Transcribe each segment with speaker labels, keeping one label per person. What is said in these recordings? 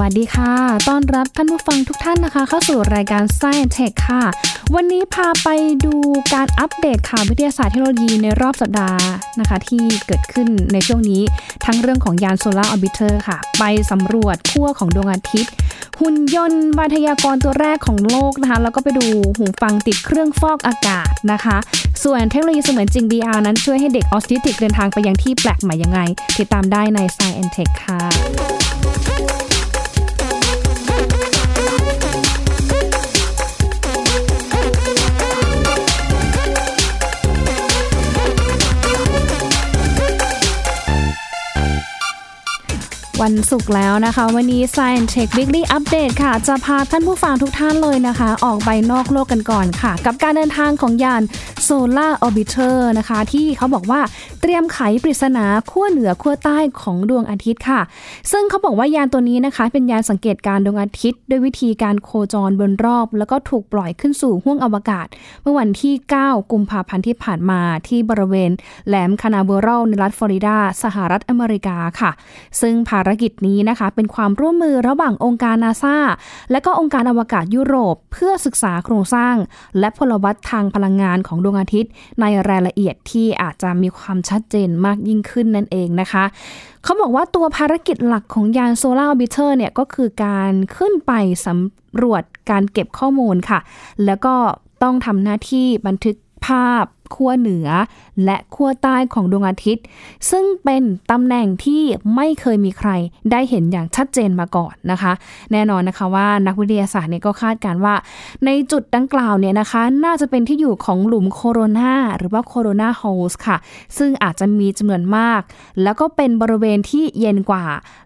Speaker 1: วัสดีค่ะ ต้อนรับท่านผู้ฟังทุกท่านนะคะ เข้าสู่รายการ Science Tech ค่ะ วันนี้พาไปดูการอัปเดตข่าววิทยาศาสตร์เทคโนโลยีในรอบสัปดาห์นะคะ ที่เกิดขึ้นในช่วงนี้ ทั้งเรื่องของยาน Solar Orbiter ค่ะ ไปสำรวจขั้วของดวงอาทิตย์ หุ่นยนต์วิทยากรตัวแรกของโลกนะคะ แล้วก็ไปดูหูฟังติดเครื่องฟอกอากาศนะคะ ส่วนเทคโนโลยีเสมือนจริง VR นั้นช่วยให้เด็กออทิสติกเดินทางไปยังที่แปลกใหม่ยังไง ติดตามได้ใน Science Tech ค่ะ วันศุกร์แล้วนะคะ วันนี้ Science Tech Weekly Update ค่ะ จะพาท่านผู้ฟังทุกท่านเลยนะคะ ออกไปนอกโลกกันก่อนค่ะ กับการเดินทางของยาน Solar Orbiter นะคะ ที่เขาบอกว่าเตรียมไขปริศนาขั้วเหนือขั้วใต้ของดวงอาทิตย์ค่ะ ซึ่งเขาบอกว่ายานตัวนี้นะคะ เป็นยานสังเกตการดวงอาทิตย์ ด้วยวิธีการโคจรบนรอบ แล้วก็ถูกปล่อยขึ้นสู่ห้วงอวกาศ เมื่อวันที่ 9 กุมภาพันธ์ที่ผ่านมาที่บริเวณแหลมคานาเวอรัลในรัฐฟลอริดา สหรัฐอเมริกาค่ะ ซึ่งภารกิจนี้นะคะ เป็นความร่วมมือระหว่างองค์การนาซาและก็องค์การอวกาศยุโรป เพื่อศึกษาโครงสร้าง และพลวัตทางพลังงานของดวงอาทิตย์ ในรายละเอียดที่อาจจะมีความชัดเจนมากยิ่งขึ้นนั่นเองนะคะเขาบอกว่าตัวภารกิจหลักของยานโซลาร์บิเตอร์เนี่ยก็คือการขึ้นไปสำรวจการเก็บข้อมูลค่ะ แล้วก็ต้องทำหน้าที่บันทึกภาพ ขั้วเหนือ และขั้วใต้ของดวงอาทิตย์ ซึ่งเป็นตำแหน่งที่ไม่เคยมีใครได้เห็นอย่างชัดเจนมาก่อนนะคะ แน่นอนนะคะว่านักวิทยาศาสตร์เนี่ยก็คาดการว่า ในจุดดังกล่าวเนี่ยนะคะ น่าจะเป็นที่อยู่ของหลุมโคโรนาหรือว่า corona holes ค่ะ ซึ่งอาจจะมีจำนวนมาก แล้วก็เป็นบริเวณที่เย็นกว่า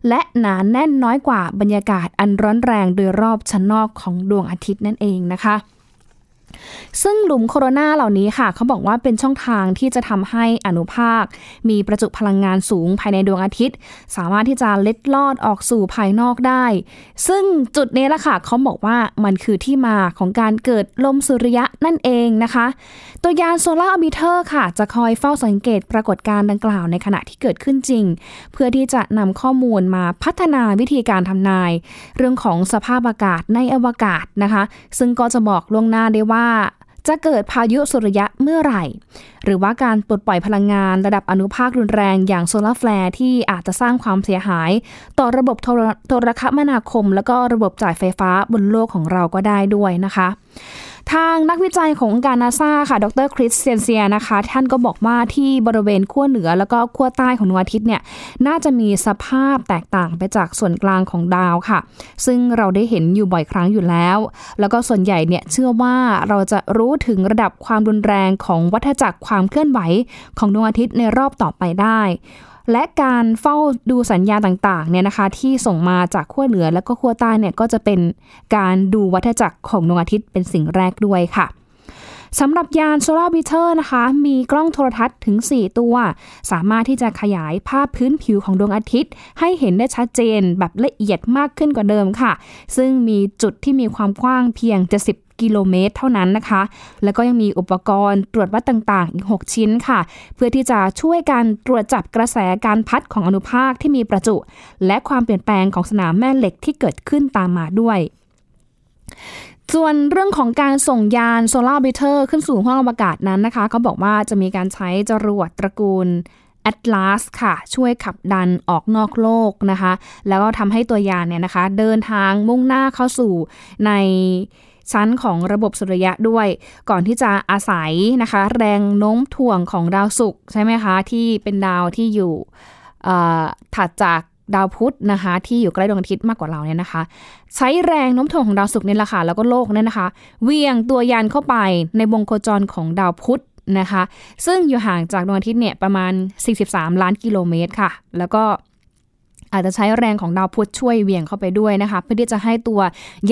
Speaker 1: และหนาแน่นน้อยกว่าบรรยากาศอันร้อนแรงโดยรอบชั้นนอกของดวงอาทิตย์นั่นเองนะคะ ซึ่งหลุมโคโรนาเหล่านี้ค่ะ เขาบอกว่าเป็นช่องทางที่จะทำให้อนุภาค มีประจุพลังงานสูงภายในดวงอาทิตย์ สามารถที่จะเล็ดลอดออกสู่ภายนอกได้ ซึ่งจุดนี้แหละค่ะเขาบอกว่ามันคือที่มาของการเกิดลมสุริยะนั่นเองนะคะ ตัวยาน Solar Orbiter ค่ะ จะคอยเฝ้าสังเกตปรากฏการณ์ดังกล่าวในขณะที่เกิดขึ้นจริง เพื่อที่จะนำข้อมูลมาพัฒนาวิธีการทำนาย เรื่องของสภาพอากาศในอวกาศนะคะ ซึ่งก็จะบอกล่วงหน้าได้ว่าจะเกิดพายุสุริยะเมื่อไหร่ หรือว่าการปลดปล่อยพลังงานระดับอนุภาครุนแรงอย่าง solar flare ที่อาจจะสร้างความเสียหาย ต่อระบบโทรโทรคมนาคม แล้วก็ระบบจ่ายไฟฟ้าบนโลกของเราก็ได้ด้วยนะคะ ทางนักวิจัยขององค์การนาซาค่ะ ดรคริสเซียนเซียนะคะ ท่านก็บอกว่าที่บริเวณขั้วเหนือแล้วก็ขั้วใต้ของดวงอาทิตย์เนี่ย น่าจะมีสภาพแตกต่างไปจากส่วนกลางของดาวค่ะ ซึ่งเราได้เห็นอยู่บ่อยครั้งอยู่แล้ว แล้วก็ส่วนใหญ่เนี่ยเชื่อว่าเราจะรู้ถึงระดับความรุนแรงของวัฏจักรความเคลื่อนไหวของดวงอาทิตย์ในรอบต่อไปได้ และการเฝ้าดูสัญญาณต่างๆเนี่ยนะคะที่ส่งมาจากขั้วเหนือและก็ขั้วใต้เนี่ยก็จะเป็นการดูวัฏจักรของดวงอาทิตย์เป็นสิ่งแรกด้วยค่ะ สำหรับยาน Solar b i t e r นะคะ มีกล้องโทรทัศน์ถึง 4 ตัว สามารถที่จะขยายภาพพื้นผิวของดวงอาทิตย์ ให้เห็นได้ชัดเจนแบบละเอียดมากขึ้นกว่าเดิมค่ะ ซึ่งมีจุดที่มีความกว้างเพียง 70กิโลเมตรเท่านั้นนะคะ แล้วก็ยังมีอุปกรณ์ตรวจวัดต่างๆ อีก 6 ชิ้นค่ะ เพื่อที่จะช่วยการตรวจจับกระแสการพัดของอนุภาคที่มีประจุ และความเปลี่ยนแปลงของสนามแม่เหล็กที่เกิดขึ้นตามมาด้วย ส่วนเรื่องของการส่งยาน Solar Orbiter ขึ้นสู่ห้วงอวกาศนั้นนะคะเขาบอกว่าจะมีการใช้จรวดตระกูล Atlas ค่ะ ช่วยขับดันออกนอกโลกนะคะ แล้วก็ทำให้ตัวยานเนี่ยนะคะ เดินทางมุ่งหน้าเข้าสู่ในชั้นของระบบสุริยะด้วย ก่อนที่จะอาศัยนะคะ แรงโน้มถ่วงของดาวศุกร์ใช่ไหมคะ ที่เป็นดาวที่อยู่ถัดจาก ดาวพุธนะคะที่อยู่ใกล้ดวงอาทิตย์มากกว่าเราเนี่ยนะคะ ใช้แรงโน้มถ่วงของดาวศุกร์เนี่ยแหละค่ะแล้วก็โลกเนี่ยนะคะเวียงตัวยานเข้าไปในวงโคจรของดาวพุธนะคะ ซึ่งอยู่ห่างจากดวงอาทิตย์เนี่ยประมาณ 43 ล้านกิโลเมตรค่ะ แล้วก็ อาจจะใช้แรงของดาวพุธช่วยเวียงเข้าไปด้วยนะคะเพื่อที่จะให้ตัว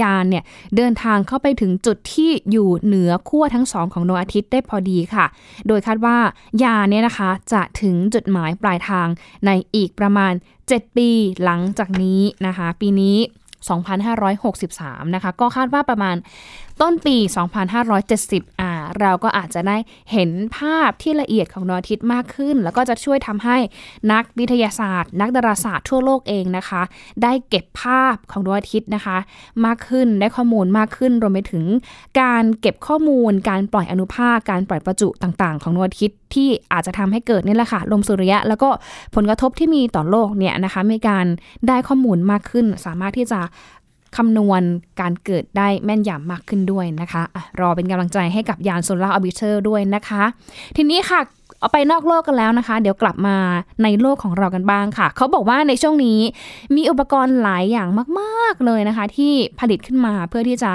Speaker 1: ยานเนี่ยเดินทางเข้าไปถึงจุดที่อยู่เหนือขั้วทั้งสองของดวงอาทิตย์ได้พอดีค่ะ โดยคาดว่ายานเนี่ยนะคะจะถึงจุดหมายปลายทางในอีกประมาณ 7 ปีหลังจากนี้นะคะ ปีนี้ 2563 นะคะ ก็คาดว่าประมาณต้นปี 2570อ่าเราก็อาจจะได้เห็นภาพที่ละเอียดของดวงอาทิตย์มากขึ้น แล้วก็จะช่วยทำให้นักวิทยาศาสตร์ นักดาราศาสตร์ทั่วโลกเองนะคะ ได้เก็บภาพของดวงอาทิตย์นะคะ มากขึ้นได้ข้อมูลมากขึ้นรวมไปถึงการเก็บข้อมูล การปล่อยอนุภาคการปล่อยประจุต่างๆ ของดวงอาทิตย์ที่อาจจะทำให้เกิดนี่แหละค่ะลมสุริยะ แล้วก็ผลกระทบที่มีต่อโลกเนี่ยนะคะมีการได้ข้อมูลมากขึ้น สามารถที่จะ คำนวณการเกิดได้แม่นยำมากขึ้นด้วยนะคะเอารอเป็นกำลังใจให้กับยาน Solar Orbiter ด้วยนะคะ ทีนี้ค่ะเอาไปนอกโลกกันแล้วนะคะ เดี๋ยวกลับมาในโลกของเรากันบ้างค่ะ เขาบอกว่าในช่วงนี้มีอุปกรณ์หลายอย่างมาก ๆเลยนะคะ ที่ผลิตขึ้นมาเพื่อที่จะ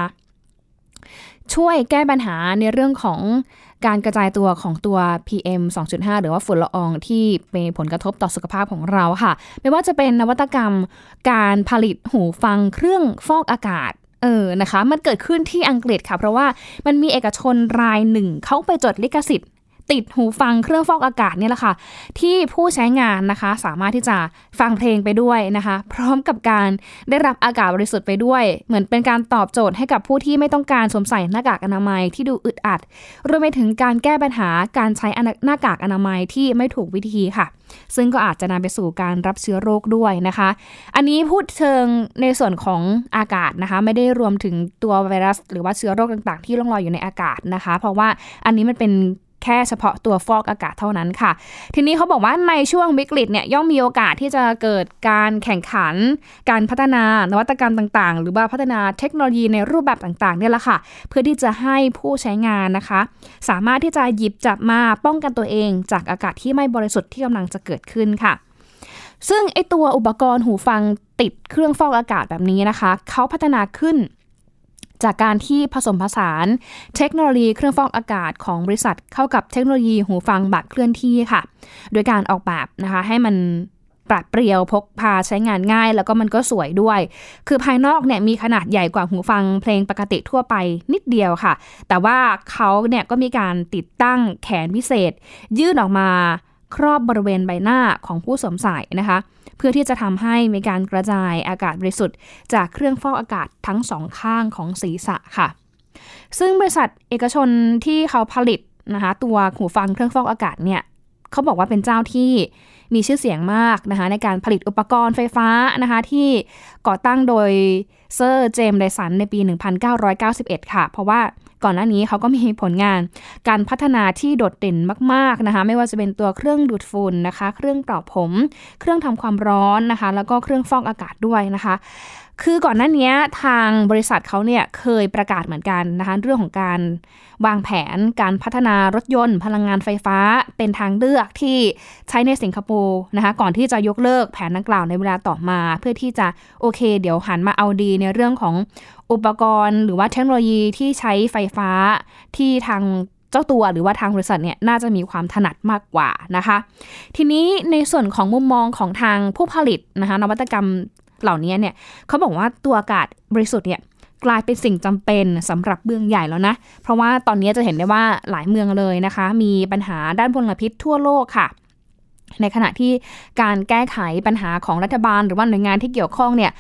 Speaker 1: ช่วยแก้ปัญหาในเรื่องของการกระจายตัวของตัว PM 2.5 หรือว่าฝุ่นละอองที่เป็นผลกระทบต่อสุขภาพของเราค่ะ ไม่ว่าจะเป็นนวัตกรรมการผลิตหูฟังเครื่องฟอกอากาศเออนะคะ มันเกิดขึ้นที่อังกฤษค่ะ เพราะว่ามันมีเอกชนรายหนึ่งเขาไปจดลิขสิทธิ์ ติดหูฟังเครื่องฟอกอากาศเนี่ยแหละค่ะ ที่ผู้ใช้งานนะคะ สามารถที่จะฟังเพลงไปด้วยนะคะ พร้อมกับการได้รับอากาศบริสุทธิ์ไปด้วย เหมือนเป็นการตอบโจทย์ให้กับผู้ที่ไม่ต้องการสวมใส่หน้ากากอนามัยที่ดูอึดอัดรวมไปถึงการแก้ปัญหาการใช้หน้ากากอนามัยที่ไม่ถูกวิธีค่ะ ซึ่งก็อาจจะนำไปสู่การรับเชื้อโรคด้วยนะคะ อันนี้พูดเชิงในส่วนของอากาศนะคะ ไม่ได้รวมถึงตัวไวรัส หรือว่าเชื้อโรคต่างๆ ที่ล่องลอยอยู่ในอากาศนะคะ เพราะว่าอันนี้มันเป็น แค่เฉพาะตัวฟอกอากาศเท่านั้นค่ะ ทีนี้เขาบอกว่าในช่วงวิกฤตเนี่ยย่อมมีโอกาสที่จะเกิดการแข่งขัน การพัฒนานวัตกรรมต่างๆ หรือว่าพัฒนาเทคโนโลยีในรูปแบบต่างๆเนี่ยแหละค่ะ เพื่อที่จะให้ผู้ใช้งานนะคะ สามารถที่จะหยิบจับมาป้องกันตัวเอง จากอากาศที่ไม่บริสุทธิ์ที่กำลังจะเกิดขึ้นค่ะซึ่งไอตัวอุปกรณ์หูฟังติดเครื่องฟอกอากาศแบบนี้นะคะ เขาพัฒนาขึ้น จากการที่ผสมผสานเทคโนโลยีเครื่องฟอกอากาศของบริษัทเข้ากับเทคโนโลยีหูฟังแบบเคลื่อนที่ค่ะ โดยการออกแบบนะคะให้มันปรับเปรียวพกพาใช้งานง่าย แล้วก็มันก็สวยด้วย คือภายนอกเนี่ยมีขนาดใหญ่กว่าหูฟังเพลงปกติทั่วไปนิดเดียวค่ะ แต่ว่าเขาเนี่ยก็มีการติดตั้งแขนพิเศษ ยื่นออกมาครอบบริเวณใบหน้าของผู้สวมใส่นะคะ เพื่อที่จะทำให้มีการกระจายอากาศบริสุทธิ์ จากเครื่องฟอกอากาศทั้งสองข้างของศีรษะค่ะ ซึ่งบริษัทเอกชนที่เขาผลิตนะคะตัวหูฟังเครื่องฟอกอากาศเนี่ยเขาบอกว่าเป็นเจ้าที่มีชื่อเสียงมากนะคะในการผลิตอุปกรณ์ไฟฟ้านะคะที่ก่อตั้งโดยเซอร์เจมส์ไดสันในปี 1991 ค่ะ เพราะว่า ก่อนหน้านี้เขาก็มีผลงานการพัฒนาที่โดดเด่นมากๆนะคะ ไม่ว่าจะเป็นตัวเครื่องดูดฝุ่นนะคะ เครื่องเป่าผม เครื่องทำความร้อนนะคะ แล้วก็เครื่องฟอกอากาศด้วยนะคะ คือก่อนหน้านี้ทางบริษัทเขาเนี่ยเคยประกาศเหมือนกันนะคะเรื่องของการวางแผนการพัฒนารถยนต์ พลังงานไฟฟ้าเป็นทางเลือกที่ใช้ในสิงคโปร์นะคะก่อนที่จะยกเลิกแผนดังกล่าวในเวลาต่อมา เพื่อที่จะโอเค เดี๋ยวหันมาเอาดีในเรื่องของอุปกรณ์ หรือว่าเทคโนโลยีที่ใช้ไฟฟ้าที่ทางเจ้าตัวหรือว่าทางบริษัทเนี่ยน่าจะมีความถนัดมากกว่านะคะ ทีนี้ในส่วนของมุมมองของทางผู้ผลิตนะคะนวัตกรรม เหล่านี้เนี่ยเขาบอกว่าตัวอากาศบริสุทธิ์เนี่ยกลายเป็นสิ่งจำเป็นสำหรับเมืองใหญ่แล้วนะ เพราะว่าตอนนี้จะเห็นได้ว่าหลายเมืองเลยนะคะ มีปัญหาด้านพลพิษทั่วโลกค่ะ ในขณะที่การแก้ไขปัญหาของรัฐบาล หรือว่าหน่วยงานที่เกี่ยวข้องเนี่ย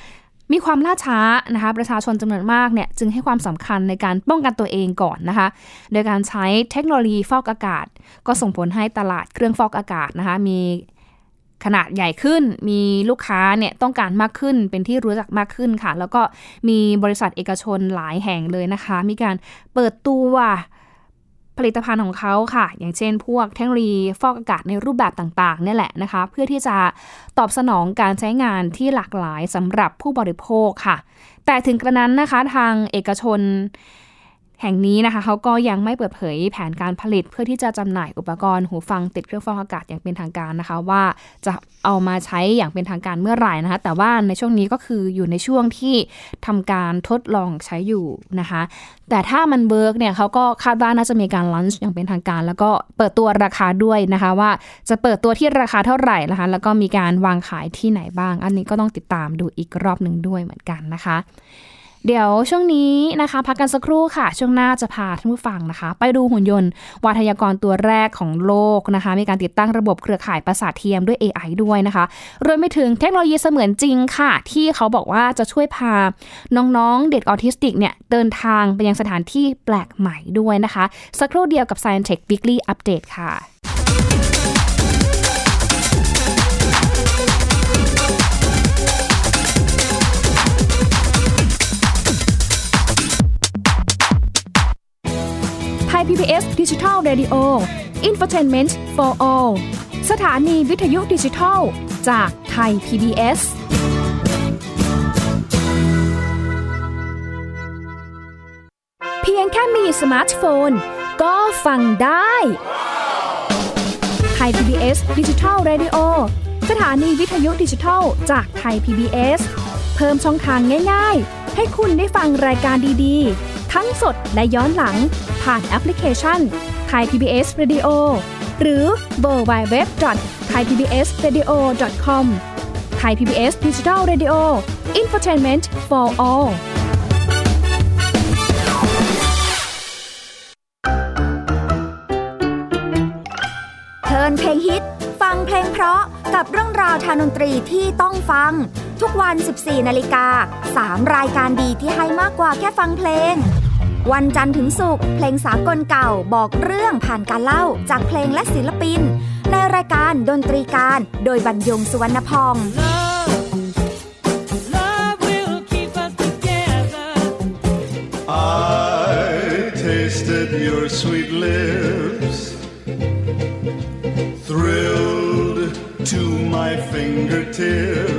Speaker 1: มีความล่าช้านะคะประชาชนจำนวนมากเนี่ยจึงให้ความสำคัญในการป้องกันตัวเองก่อนนะคะ โดยการใช้เทคโนโลยีฟอกอากาศ ก็ส่งผลให้ตลาดเครื่องฟอกอากาศนะคะมี ขนาดใหญ่ขึ้น มีลูกค้าเนี่ยต้องการมากขึ้น เป็นที่รู้จักมากขึ้นค่ะ แล้วก็มีบริษัทเอกชนหลายแห่งเลยนะคะ มีการเปิดตัวผลิตภัณฑ์ของเขาค่ะ อย่างเช่น พวกเทคโนโลยีฟอกอากาศในรูปแบบต่างๆนี่แหละนะคะ เพื่อที่จะตอบสนองการใช้งานที่หลากหลายสำหรับผู้บริโภคค่ะ แต่ถึงกระนั้นนะคะทางเอกชน แห่งนี้นะคะเขาก็ยังไม่เปิดเผยแผนการผลิตเพื่อที่จะจำหน่ายอุปกรณ์หูฟังติดเครื่องฟอกอากาศอย่างเป็นทางการนะคะ ว่าจะเอามาใช้อย่างเป็นทางการเมื่อไหร่นะคะ แต่ว่าในช่วงนี้ก็คืออยู่ในช่วงที่ทำการทดลองใช้อยู่นะคะ แต่ถ้ามันเบิร์กเนี่ยเขาก็คาดว่าน่าจะมีการลันช์อย่างเป็นทางการ แล้วก็เปิดตัวราคาด้วยนะคะ ว่าจะเปิดตัวที่ราคาเท่าไหร่นะคะ แล้วก็มีการวางขายที่ไหนบ้าง อันนี้ก็ต้องติดตามดูอีกรอบหนึ่งด้วยเหมือนกันนะคะ เดี๋ยวช่วงนี้นะคะ พักกันสักครู่ค่ะ ช่วงหน้าจะพาท่านผู้ฟังนะคะ ไปดูหุ่นยนต์ วาทยากรตัวแรกของโลกนะคะ มีการติดตั้งระบบเครือข่ายประสาทเทียมด้วย AI ด้วยนะคะรวมไปถึงเทคโนโลยีเสมือนจริงค่ะ ที่เขาบอกว่าจะช่วยพาน้องๆ เด็กออทิสติกเนี่ย เดินทางไปยังสถานที่แปลกใหม่ด้วยนะคะ สักครู่เดียวกับ Science Tech Weekly Update ค่ะ ไทย PBS Digital Radio Infotainment for All สถานีวิทยุดิจิทัล จากไทย PBS เพียงแค่มีสมาร์ทโฟน ก็ฟังได้ไทย PBS Digital Radio สถานีวิทยุดิจิทัล จากไทย PBS เพิ่มช่องทางง่าย ๆ ให้คุณได้ฟังรายการดี ๆ ทั้งสดและย้อนหลังผ่านแอปพลิเคชันไทย PBS Radio หรือเวอร์ไบเว็บไทยพีบีเอสเรดิโอคอมไทยพีบีเอสดิจิทัลเรดิโออินฟอร์ทนเมนต์ for all
Speaker 2: เพลินเพลงฮิต ฟังเพลงเพราะกับเรื่องราวทางดนตรีที่ต้องฟัง ทุกวัน 14 นาฬิกา 3 รายการดีที่ให้มากกว่าแค่ฟังเพลง วันจันทร์ถึงศุกร์เพลงสากลเก่าบอกเรื่องผ่านการเล่าจากเพลงและศิลปิน ในรายการดนตรีการ โดยบรรยงสุวรรณพอง
Speaker 3: Love love
Speaker 4: I tasted your sweet lips, thrilled to my fingertips.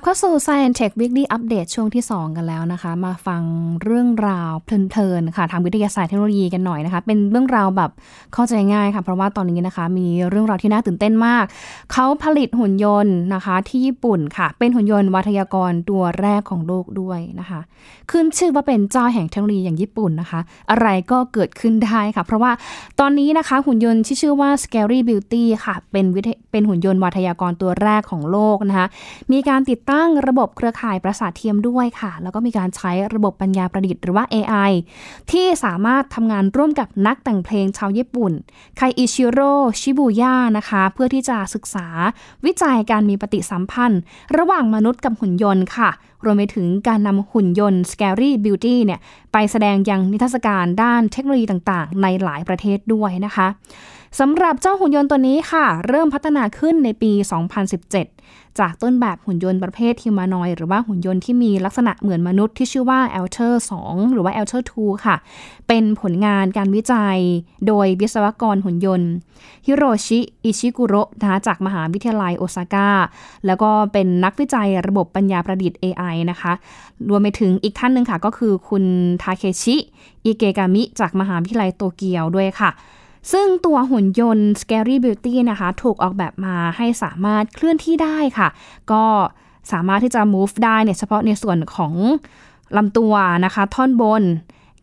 Speaker 1: บเข้าสู่ Science Tech Weekly Update ช่วงที่ 2 กันแล้วนะคะ มาฟังเรื่องราวเพลินๆค่ะ ทางวิทยาศาสตร์เทคโนโลยีกันหน่อยนะคะ เป็นเรื่องราวแบบเข้าใจง่ายค่ะ เพราะว่าตอนนี้นะคะ มีเรื่องราวที่น่าตื่นเต้นมาก เขาผลิตหุ่นยนต์นะคะ ที่ญี่ปุ่นค่ะ เป็นหุ่นยนต์วัทยากรตัวแรกของโลกด้วยนะคะ ขึ้นชื่อว่าเป็นเจ้าแห่งเทคโนโลยีอย่างญี่ปุ่นนะคะ อะไรก็เกิดขึ้นได้ค่ะ เพราะว่าตอนนี้นะคะหุ่นยนต์ที่ชื่อว่า Scary Beauty ค่ะ เป็นวิเป็นหุ่นยนต์วัทยากรตัวแรกของโลกนะคะ มีการติดตั้งระบบเครือข่ายประสาทเทียมด้วยค่ะ แล้วก็มีการใช้ระบบปัญญาประดิษฐ์หรือว่า AI ที่สามารถทำงานร่วมกับนักแต่งเพลงชาวญี่ปุ่นไคอิชิโร่ชิบุย่านะคะ เพื่อที่จะศึกษาวิจัยการมีปฏิสัมพันธ์ ระหว่างมนุษย์กับหุ่นยนต์ค่ะ รวมไปถึงการนำหุ่นยนต์ Scary Beauty เนี่ยไปแสดงยังนิทรรศการด้านเทคโนโลยีต่างๆ ในหลายประเทศด้วยนะคะสำหรับเจ้าหุ่นยนต์ตัวนี้ค่ะ เริ่มพัฒนาขึ้นในปี 2017 จากต้นแบบหุ่นยนต์ประเภทฮิวแมนอยหรือว่าหุ่นยนต์ที่มีลักษณะเหมือนมนุษย์ที่ชื่อว่า Alter 2 หรือว่า Alter 2 ค่ะ เป็นผลงานการวิจัยโดยวิศวกรหุ่นยนต์ฮิโรชิ อิชิกุโระนะคะจากมหาวิทยาลัยโอซาก้า แล้วก็เป็นนักวิจัยระบบปัญญาประดิษฐ์ AI นะคะ รวมไปถึงอีกท่านหนึ่งค่ะ ก็คือคุณทาเคชิ อิเกกามิ จากมหาวิทยาลัยโตเกียวด้วยค่ะ ซึ่งตัวหุ่นยนต์ Scary Beauty นะคะ ถูกออกแบบมาให้สามารถเคลื่อนที่ได้ค่ะ ก็สามารถที่จะ move ได้เนี่ยเฉพาะในส่วนของลำตัวนะคะ ท่อนบน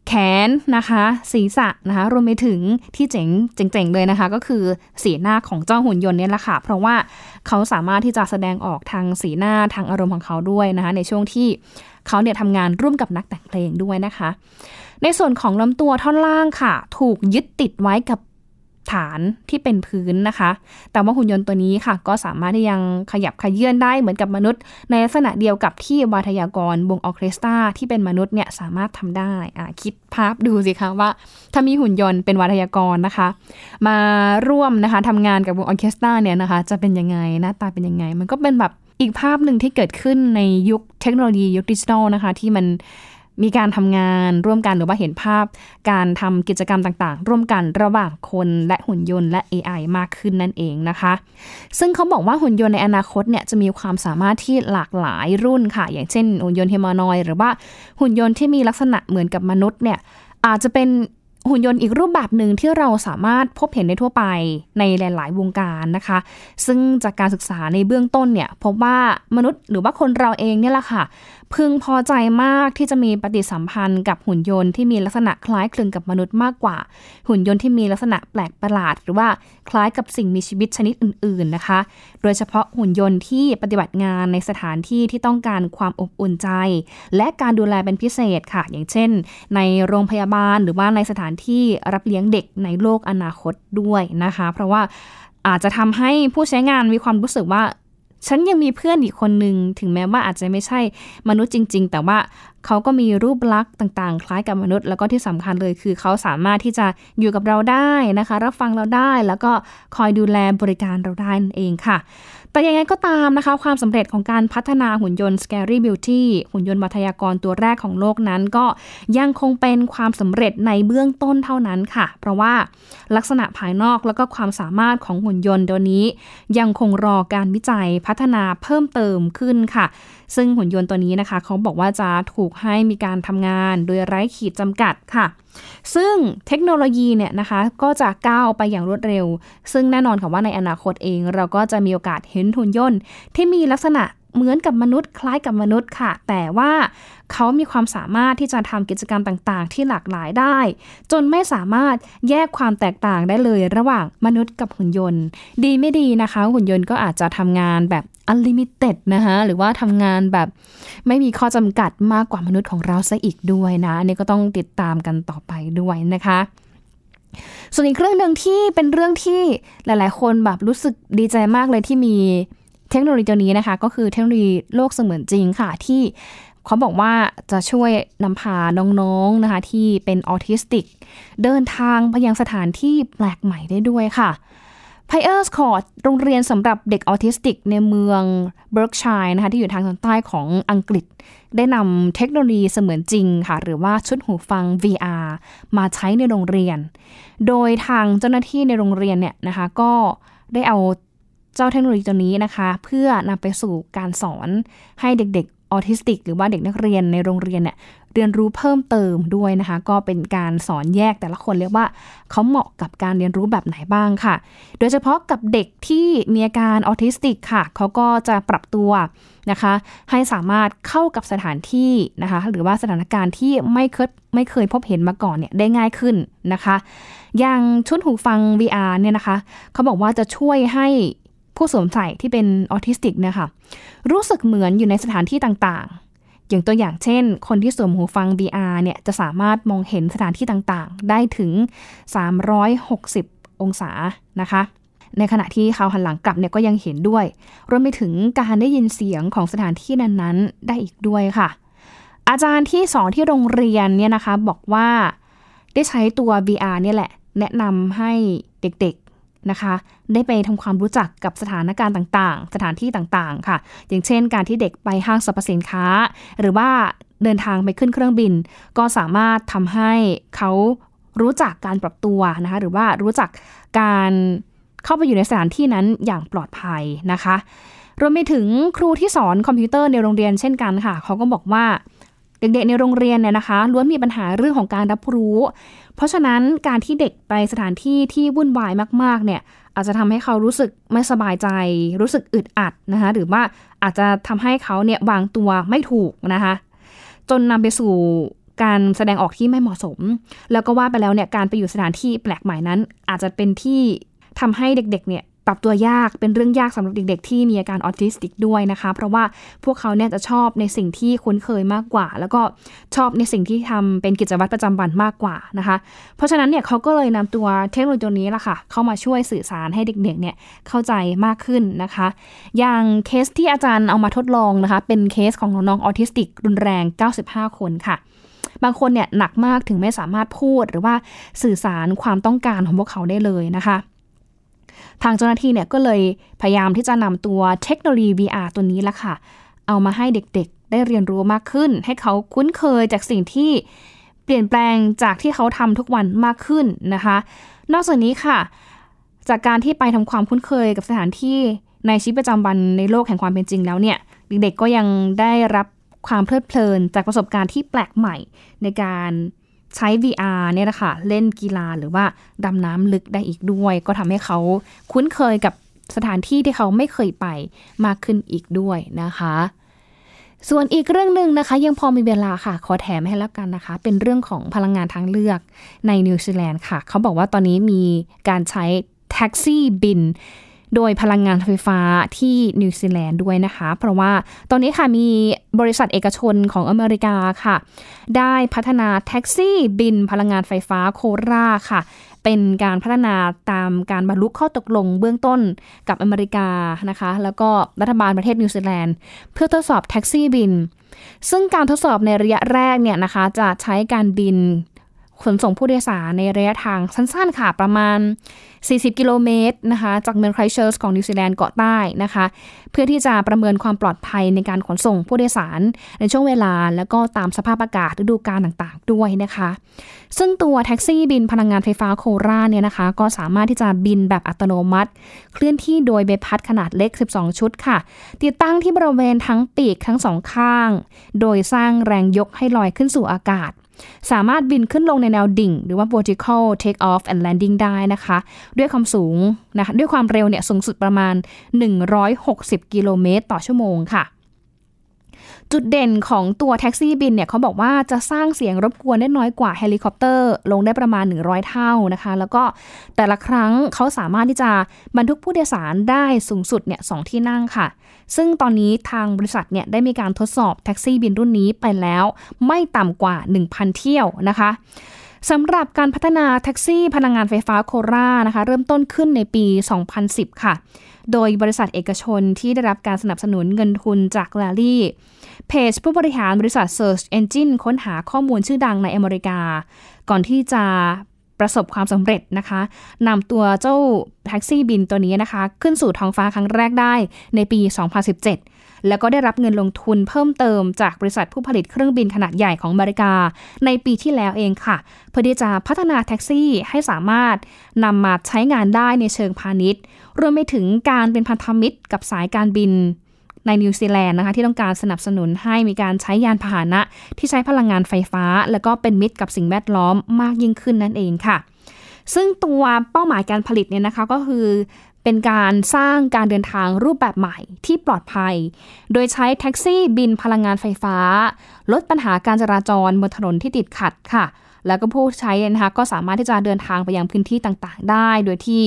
Speaker 1: แขนนะคะ ศีรษะนะคะ รวมไปถึงที่เจ๋งเจ๋งๆเลยนะคะ ก็คือสีหน้าของเจ้าหุ่นยนต์เนี่ยแหละค่ะ เพราะว่าเขาสามารถที่จะแสดงออกทางสีหน้าทางอารมณ์ของเขาด้วยนะคะ ในช่วงที่เขาเนี่ยทำงานร่วมกับนักแต่งเพลงด้วยนะคะ ในส่วนของลำตัวท่อนล่างค่ะ ถูกยึดติดไว้กับ ฐานที่เป็นพื้นนะคะ แต่ว่าหุ่นยนต์ตัวนี้ค่ะ ก็สามารถที่ยังขยับขยื่นได้เหมือนกับมนุษย์ ในลักษณะเดียวกับที่วาทยากรวงออเคสตราที่เป็นมนุษย์เนี่ยสามารถทำได้อ่าคิดภาพดูสิคะว่า ถ้ามีหุ่นยนต์เป็นวาทยากรนะคะ มาร่วมนะคะทำงานกับวงออเคสตราเนี่ยนะคะ จะเป็นยังไงหน้าตาเป็นยังไง มันก็เป็นแบบอีกภาพหนึ่งที่เกิดขึ้นในยุคเทคโนโลยียุคดิจิทัลนะคะ ที่มัน มีการทำงานร่วมกันหรือว่าเห็นภาพ การทำกิจกรรมต่างๆ ร่วมกันระหว่างคนและหุ่นยนต์และ AI มากขึ้นนั่นเองนะคะ ซึ่งเขาบอกว่าหุ่นยนต์ในอนาคตเนี่ยจะมีความสามารถที่หลากหลายรุ่นค่ะ อย่างเช่น หุ่นยนต์เฮมานอยหรือว่าหุ่นยนต์ที่มีลักษณะเหมือนกับมนุษย์เนี่ยอาจจะเป็นหุ่นยนต์อีกรูปแบบหนึ่งที่เราสามารถพบเห็นได้ทั่วไปในหลาย ๆ วงการนะคะ ซึ่งจากการศึกษาในเบื้องต้นเนี่ยพบว่ามนุษย์หรือว่าคนเราเองเนี่ยแหละค่ะพึงพอใจมากที่จะมีปฏิสัมพันธ์กับหุ่นยนต์ที่มีลักษณะคล้ายคลึงกับมนุษย์มากกว่า หุ่นยนต์ที่มีลักษณะแปลกประหลาด หรือว่าคล้ายกับสิ่งมีชีวิตชนิดอื่น ๆนะคะ โดยเฉพาะหุ่นยนต์ที่ปฏิบัติงานในสถานที่ที่ต้องการความอบอุ่นใจ และการดูแลเป็นพิเศษค่ะ อย่างเช่น ในโรงพยาบาลหรือว่าในสถานที่รับเลี้ยงเด็กในโลกอนาคตด้วยนะคะ เพราะว่าอาจจะทำให้ผู้ใช้งานมีความรู้สึกว่า ฉันยังมีเพื่อนอีกคนหนึ่งถึงแม้ว่าอาจจะไม่ใช่มนุษย์จริง ๆ แต่ว่าเขาก็มีรูปลักษณ์ต่าง ๆ คล้ายกับมนุษย์ แล้วก็ที่สำคัญเลยคือเขาสามารถที่จะอยู่กับเราได้นะคะ รับฟังเราได้ แล้วก็คอยดูแลบริการเราได้นั่นเองค่ะ แต่ยังไงก็ตามนะคะ ความสำเร็จของการพัฒนาหุ่นยนต์ Scary Beauty หุ่นยนต์วัทยากรตัวแรกของโลกนั้น ก็ยังคงเป็นความสำเร็จในเบื้องต้นเท่านั้นค่ะ เพราะว่าลักษณะภายนอกแล้วก็ความสามารถของหุ่นยนต์ตัวนี้ ยังคงรอการวิจัยพัฒนาเพิ่มเติมขึ้นค่ะ ซึ่งหุ่นยนต์ตัวนี้นะคะ เขาบอกว่าจะถูกให้มีการทำงาน โดยไร้ขีดจำกัดค่ะ ซึ่งเทคโนโลยีเนี่ยนะคะก็จะก้าวไปอย่างรวดเร็ว ซึ่งแน่นอนค่ะว่าในอนาคตเอง เราก็จะมีโอกาสเห็นหุ่นยนต์ที่มีลักษณะเหมือนกับมนุษย์คล้ายกับมนุษย์ค่ะ แต่ว่าเขามีความสามารถที่จะทำกิจกรรมต่างๆ ที่หลากหลายได้ จนไม่สามารถแยกความแตกต่างได้เลย ระหว่างมนุษย์กับหุ่นยนต์ ดีไม่ดีนะคะ หุ่นยนต์ก็อาจจะทำงานแบบ unlimited นะคะหรือว่าทำงานแบบไม่มีข้อจำกัดมากกว่ามนุษย์ของเราซะอีกด้วยนะอันนี้ก็ต้องติดตามกันต่อไปด้วยนะคะ ส่วนอีกเรื่องหนึ่งที่เป็นเรื่องที่หลาย ๆ คนแบบรู้สึกดีใจมากเลยที่มีเทคโนโลยีตัวนี้นะคะ ก็คือเทคโนโลยีโลกเสมือนจริงค่ะที่เขาบอกว่าจะช่วยนำพาน้องๆนะคะที่เป็นออทิสติก เดินทางไปยังสถานที่แปลกใหม่ได้ด้วยค่ะ p i e r s Court โรงเรียนสำหรับเด็กออทิสติกในเมืองเบิร์กเชียร์นะคะที่อยู่ทางตอนใต้ของอังกฤษ ได้นำเทคโนโลยีเสมือนจริงค่ะ หรือว่าชุดหูฟัง VR มาใช้ในโรงเรียน โดยทางเจ้าหน้าที่ในโรงเรียนเนี่ยนะคะก็ได้เอาเจ้าเทคโนโลยีตัวนี้นะคะ เพื่อนำไปสู่การสอนให้เด็กๆออทิสติก หรือว่าเด็กนักเรียนในโรงเรียนเนี่ย เรียนรู้เพิ่มเติมด้วยนะคะ ก็เป็นการสอนแยกแต่ละคนเรียกว่าเขาเหมาะกับการเรียนรู้แบบไหนบ้างค่ะ โดยเฉพาะกับเด็กที่มีอาการออทิสติกค่ะเขาก็จะปรับตัวนะคะ ให้สามารถเข้ากับสถานที่นะคะ หรือว่าสถานการณ์ที่ไม่เคยไม่เคยพบเห็นมาก่อนเนี่ยได้ง่ายขึ้นนะคะ อย่างชุดหูฟัง VR เนี่ยนะคะเขาบอกว่าจะช่วยให้ผู้สวมใส่ที่เป็นออทิสติกเนี่ยค่ะรู้สึกเหมือนอยู่ในสถานที่ต่างๆ อย่างตัวอย่างเช่น คนที่สวมหูฟัง VR เนี่ยจะสามารถมองเห็นสถานที่ต่างๆ ได้ถึง 360 องศานะคะ ในขณะที่เขาหันหลังกลับเนี่ยก็ยังเห็นด้วย รวมไปถึงการได้ยินเสียงของสถานที่นั้นๆ ได้อีกด้วยค่ะ อาจารย์ที่สอนที่โรงเรียนเนี่ยนะคะบอกว่าได้ใช้ตัว VR เนี่ยแหละ แนะนำให้เด็กๆ นะคะ ได้ไปทำความรู้จักกับสถานการณ์ต่างๆ สถานที่ต่างๆ ค่ะ อย่างเช่น การที่เด็กไปห้างสรรพสินค้า หรือว่าเดินทางไปขึ้นเครื่องบิน ก็สามารถทำให้เขารู้จักการปรับตัวนะคะ หรือว่ารู้จักการเข้าไปอยู่ในสถานที่นั้นอย่างปลอดภัยนะคะ รวมไปถึงครูที่สอนคอมพิวเตอร์ในโรงเรียนเช่นกันค่ะ เขาก็บอกว่า เด็กๆในโรงเรียนเนี่ยนะคะล้วนมีปัญหาเรื่องของการรับรู้ เพราะฉะนั้นการที่เด็กไปสถานที่ที่วุ่นวายมากๆเนี่ยอาจจะทำให้เขารู้สึกไม่สบายใจ รู้สึกอึดอัดนะคะหรือว่าอาจจะทำให้เขาเนี่ยวางตัวไม่ถูกนะคะจนนำไปสู่การแสดงออกที่ไม่เหมาะสม แล้วก็ว่าไปแล้วเนี่ยการไปอยู่สถานที่แปลกใหม่นั้น อาจจะเป็นที่ทำให้เด็กๆเนี่ย ปรับตัวยากเป็นเรื่องยากสำหรับเด็ก ๆ ที่มีอาการออทิสติกด้วยนะคะ เพราะว่าพวกเขาเนี่ยจะชอบในสิ่งที่คุ้นเคยมากกว่า แล้วก็ชอบในสิ่งที่ทำเป็นกิจวัตรประจำวันมากกว่านะคะ เพราะฉะนั้นเนี่ยเขาก็เลยนำตัวเทคโนโลยีตัวนี้ละค่ะ เข้ามาช่วยสื่อสารให้เด็กๆเนี่ยเข้าใจมากขึ้นนะคะ อย่างเคสที่อาจารย์เอามาทดลองนะคะ เป็นเคสของน้องออทิสติกรุนแรง 95 คนค่ะบางคนเนี่ยหนักมากถึงไม่สามารถพูดหรือว่าสื่อสารความต้องการของพวกเขาได้เลยนะคะ ทางเจ้าหน้าที่เนี่ยก็เลยพยายามที่จะนำตัวเทคโนโลยี VR ตัวนี้ละค่ะ เอามาให้เด็กๆ ได้เรียนรู้มากขึ้น ให้เขาคุ้นเคยจากสิ่งที่เปลี่ยนแปลงจากที่เขาทำทุกวันมากขึ้นนะคะ นอกจากนี้ค่ะ จากการที่ไปทำความคุ้นเคยกับสถานที่ในชีวิตประจำวันในโลกแห่งความเป็นจริงแล้วเนี่ยเด็กๆก็ยังได้รับความเพลิดเพลินจากประสบการณ์ที่แปลกใหม่ในการ ใช้ VR เนี่ยนะคะเล่นกีฬาหรือว่าดำน้ำลึกได้อีกด้วย ก็ทำให้เขาคุ้นเคยกับสถานที่ที่เขาไม่เคยไปมากขึ้นอีกด้วยนะคะ ส่วนอีกเรื่องหนึ่งนะคะ ยังพอมีเวลาค่ะ ขอแถมให้แล้วกันนะคะ เป็นเรื่องของพลังงานทางเลือกในนิวซีแลนด์ค่ะ เขาบอกว่าตอนนี้มีการใช้แท็กซี่บิน โดยพลังงานไฟฟ้าที่นิวซีแลนด์ด้วยนะคะ เพราะว่าตอนนี้ค่ะมีบริษัทเอกชนของอเมริกาค่ะ ได้พัฒนาแท็กซี่บินพลังงานไฟฟ้า Cora ค่ะ เป็นการพัฒนาตามการบรรลุข้อตกลงเบื้องต้นกับอเมริกานะคะ แล้วก็รัฐบาลประเทศนิวซีแลนด์เพื่อทดสอบแท็กซี่บิน ซึ่งการทดสอบในระยะแรกเนี่ยนะคะจะใช้การบิน ขนส่งผู้โดยสารในระยะทางสั้นๆค่ะประมาณ 40 กิโลเมตรนะคะจากเมืองไครสต์เชิร์ชของนิวซีแลนด์เกาะใต้นะคะ เพื่อที่จะประเมินความปลอดภัยในการขนส่งผู้โดยสารในช่วงเวลา แล้วก็ตามสภาพอากาศฤดูกาลต่างๆ ด้วยนะคะ ซึ่งตัวแท็กซี่บินพลังงานไฟฟ้า Cora เนี่ยนะคะ ก็สามารถที่จะบินแบบอัตโนมัติ เคลื่อนที่โดยใบพัดขนาดเล็ก 12 ชุดค่ะ ติดตั้งที่บริเวณทั้งปีกทั้งสองข้าง โดยสร้างแรงยกให้ลอยขึ้นสู่อากาศ สามารถบินขึ้นลงในแนวดิ่ง หรือว่า vertical take off and landing ได้นะคะ ด้วยความสูงนะคะด้วยความเร็วเนี่ยสูงสุดประมาณ 160 กิโลเมตรต่อชั่วโมงค่ะ จุดเด่นของตัวแท็กซี่บินเนี่ยเขาบอกว่าจะสร้างเสียงรบกวนได้น้อยกว่าเฮลิคอปเตอร์ลงได้ประมาณ 100 เท่านะคะ แล้วก็แต่ละครั้งเขาสามารถที่จะบรรทุกผู้โดยสารได้สูงสุดเนี่ยสองที่นั่งค่ะ ซึ่งตอนนี้ทางบริษัทเนี่ยได้มีการทดสอบแท็กซี่บินรุ่นนี้ไปแล้ว ไม่ต่ำกว่า 1,000 เที่ยวนะคะสำหรับการพัฒนาแท็กซี่พลังงานไฟฟ้าโครานะคะ เริ่มต้นขึ้นในปี 2010 ค่ะ โดยบริษัทเอกชนที่ได้รับการสนับสนุนเงินทุนจากลารี่เพจผู้บริหารบริษัท Search Engine ค้นหาข้อมูลชื่อดังในอเมริกา ก่อนที่จะประสบความสำเร็จนะคะนำตัวเจ้าแท็กซี่บินตัวนี้นะคะ ขึ้นสู่ท้องฟ้าครั้งแรกได้ในปี 2017 แล้วก็ได้รับเงินลงทุนเพิ่มเติมจากบริษัทผู้ผลิตเครื่องบินขนาดใหญ่ของอเมริกา ในปีที่แล้วเองค่ะ เพื่อที่จะพัฒนาแท็กซี่ให้สามารถนำมาใช้งานได้ในเชิงพาณิชย์ รวมไปถึงการเป็นพันธมิตรกับสายการบินในนิวซีแลนด์นะคะที่ต้องการสนับสนุนให้มีการใช้ยานพาหนะที่ใช้พลังงานไฟฟ้า แล้วก็เป็นมิตรกับสิ่งแวดล้อมมากยิ่งขึ้นนั่นเองค่ะ ซึ่งตัวเป้าหมายการผลิตเนี่ยนะคะก็คือ เป็นการสร้างการเดินทางรูปแบบใหม่ที่ปลอดภัย โดยใช้แท็กซี่บินพลังงานไฟฟ้า ลดปัญหาการจราจรบนถนนที่ติดขัดค่ะ แล้วก็ผู้ใช้นะคะก็สามารถที่จะเดินทางไปยังพื้นที่ต่างๆ ได้ โดยที่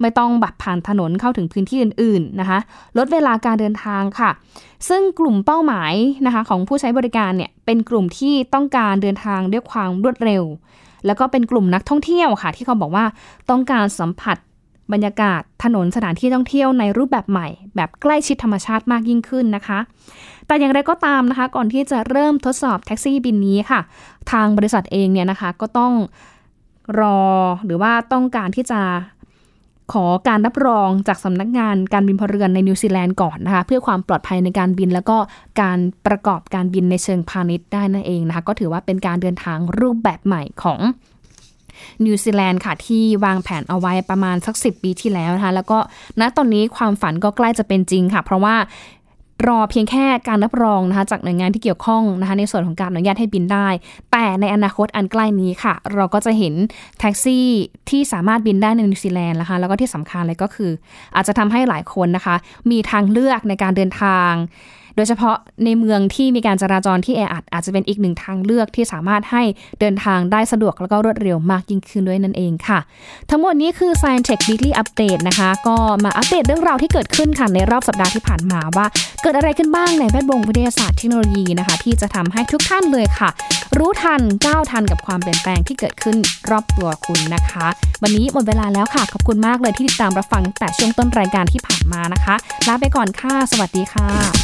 Speaker 1: ไม่ต้องแบบผ่านถนนเข้าถึงพื้นที่อื่นๆนะคะ ลดเวลาการเดินทางค่ะ ซึ่งกลุ่มเป้าหมายนะคะของผู้ใช้บริการเนี่ยเป็นกลุ่มที่ต้องการเดินทางด้วยความรวดเร็ว แล้วก็เป็นกลุ่มนักท่องเที่ยวค่ะ ที่เขาบอกว่าต้องการสัมผัส บรรยากาศถนนสถานที่ท่องเที่ยวในรูปแบบใหม่ แบบใกล้ชิดธรรมชาติมากยิ่งขึ้นนะคะ แต่อย่างไรก็ตามนะคะ ก่อนที่จะเริ่มทดสอบแท็กซี่บินนี้ค่ะ ทางบริษัทเองเนี่ยนะคะก็ต้องรอหรือว่าต้องการที่จะขอการรับรองจากสำนักงานการบินพลเรือนในนิวซีแลนด์ก่อนนะคะ เพื่อความปลอดภัยในการบินแล้วก็การประกอบการบินในเชิงพาณิชย์ได้นั่นเองนะคะ ก็ถือว่าเป็นการเดินทางรูปแบบใหม่ของ นิวซีแลนด์ค่ะที่วางแผนเอาไว้ประมาณสัก 10 ปีที่แล้วนะคะแล้วก็ณตอนนี้ความฝันก็ใกล้จะเป็นจริงค่ะ เพราะว่ารอเพียงแค่การรับรองนะคะจากหน่วยงานที่เกี่ยวข้องนะคะในส่วนของการอนุญาตให้บินได้ แต่ในอนาคตอันใกล้นี้ค่ะ เราก็จะเห็นแท็กซี่ที่สามารถบินได้ในนิวซีแลนด์นะคะแล้วก็ที่สำคัญเลยก็คือ อาจจะทำให้หลายคนนะคะ มีทางเลือกในการเดินทาง โดยเฉพาะในเมืองที่มีการจราจรที่แออัดอาจจะเป็นอีกหนึ่งทางเลือกที่สามารถให้เดินทางได้สะดวกแล้วก็รวดเร็วมากยิ่งขึ้นด้วยนั่นเองค่ะ ทั้งหมดนี้คือ Science Tech Weekly Update นะคะ ก็มาอัปเดตเรื่องราวที่เกิดขึ้นค่ะในรอบสัปดาห์ที่ผ่านมาว่า เกิดอะไรขึ้นบ้างในแวดวงวิทยาศาสตร์เทคโนโลยีนะคะ ที่จะทำให้ทุกท่านเลยค่ะ รู้ทันก้าวทันกับความเปลี่ยนแปลงที่เกิดขึ้นรอบตัวคุณนะคะ วันนี้หมดเวลาแล้วค่ะขอบคุณมากเลยที่ติดตามรับฟังแต่ช่วงต้นรายการที่ผ่านมานะคะลาไปก่อนค่ะสวัสดีค่ะ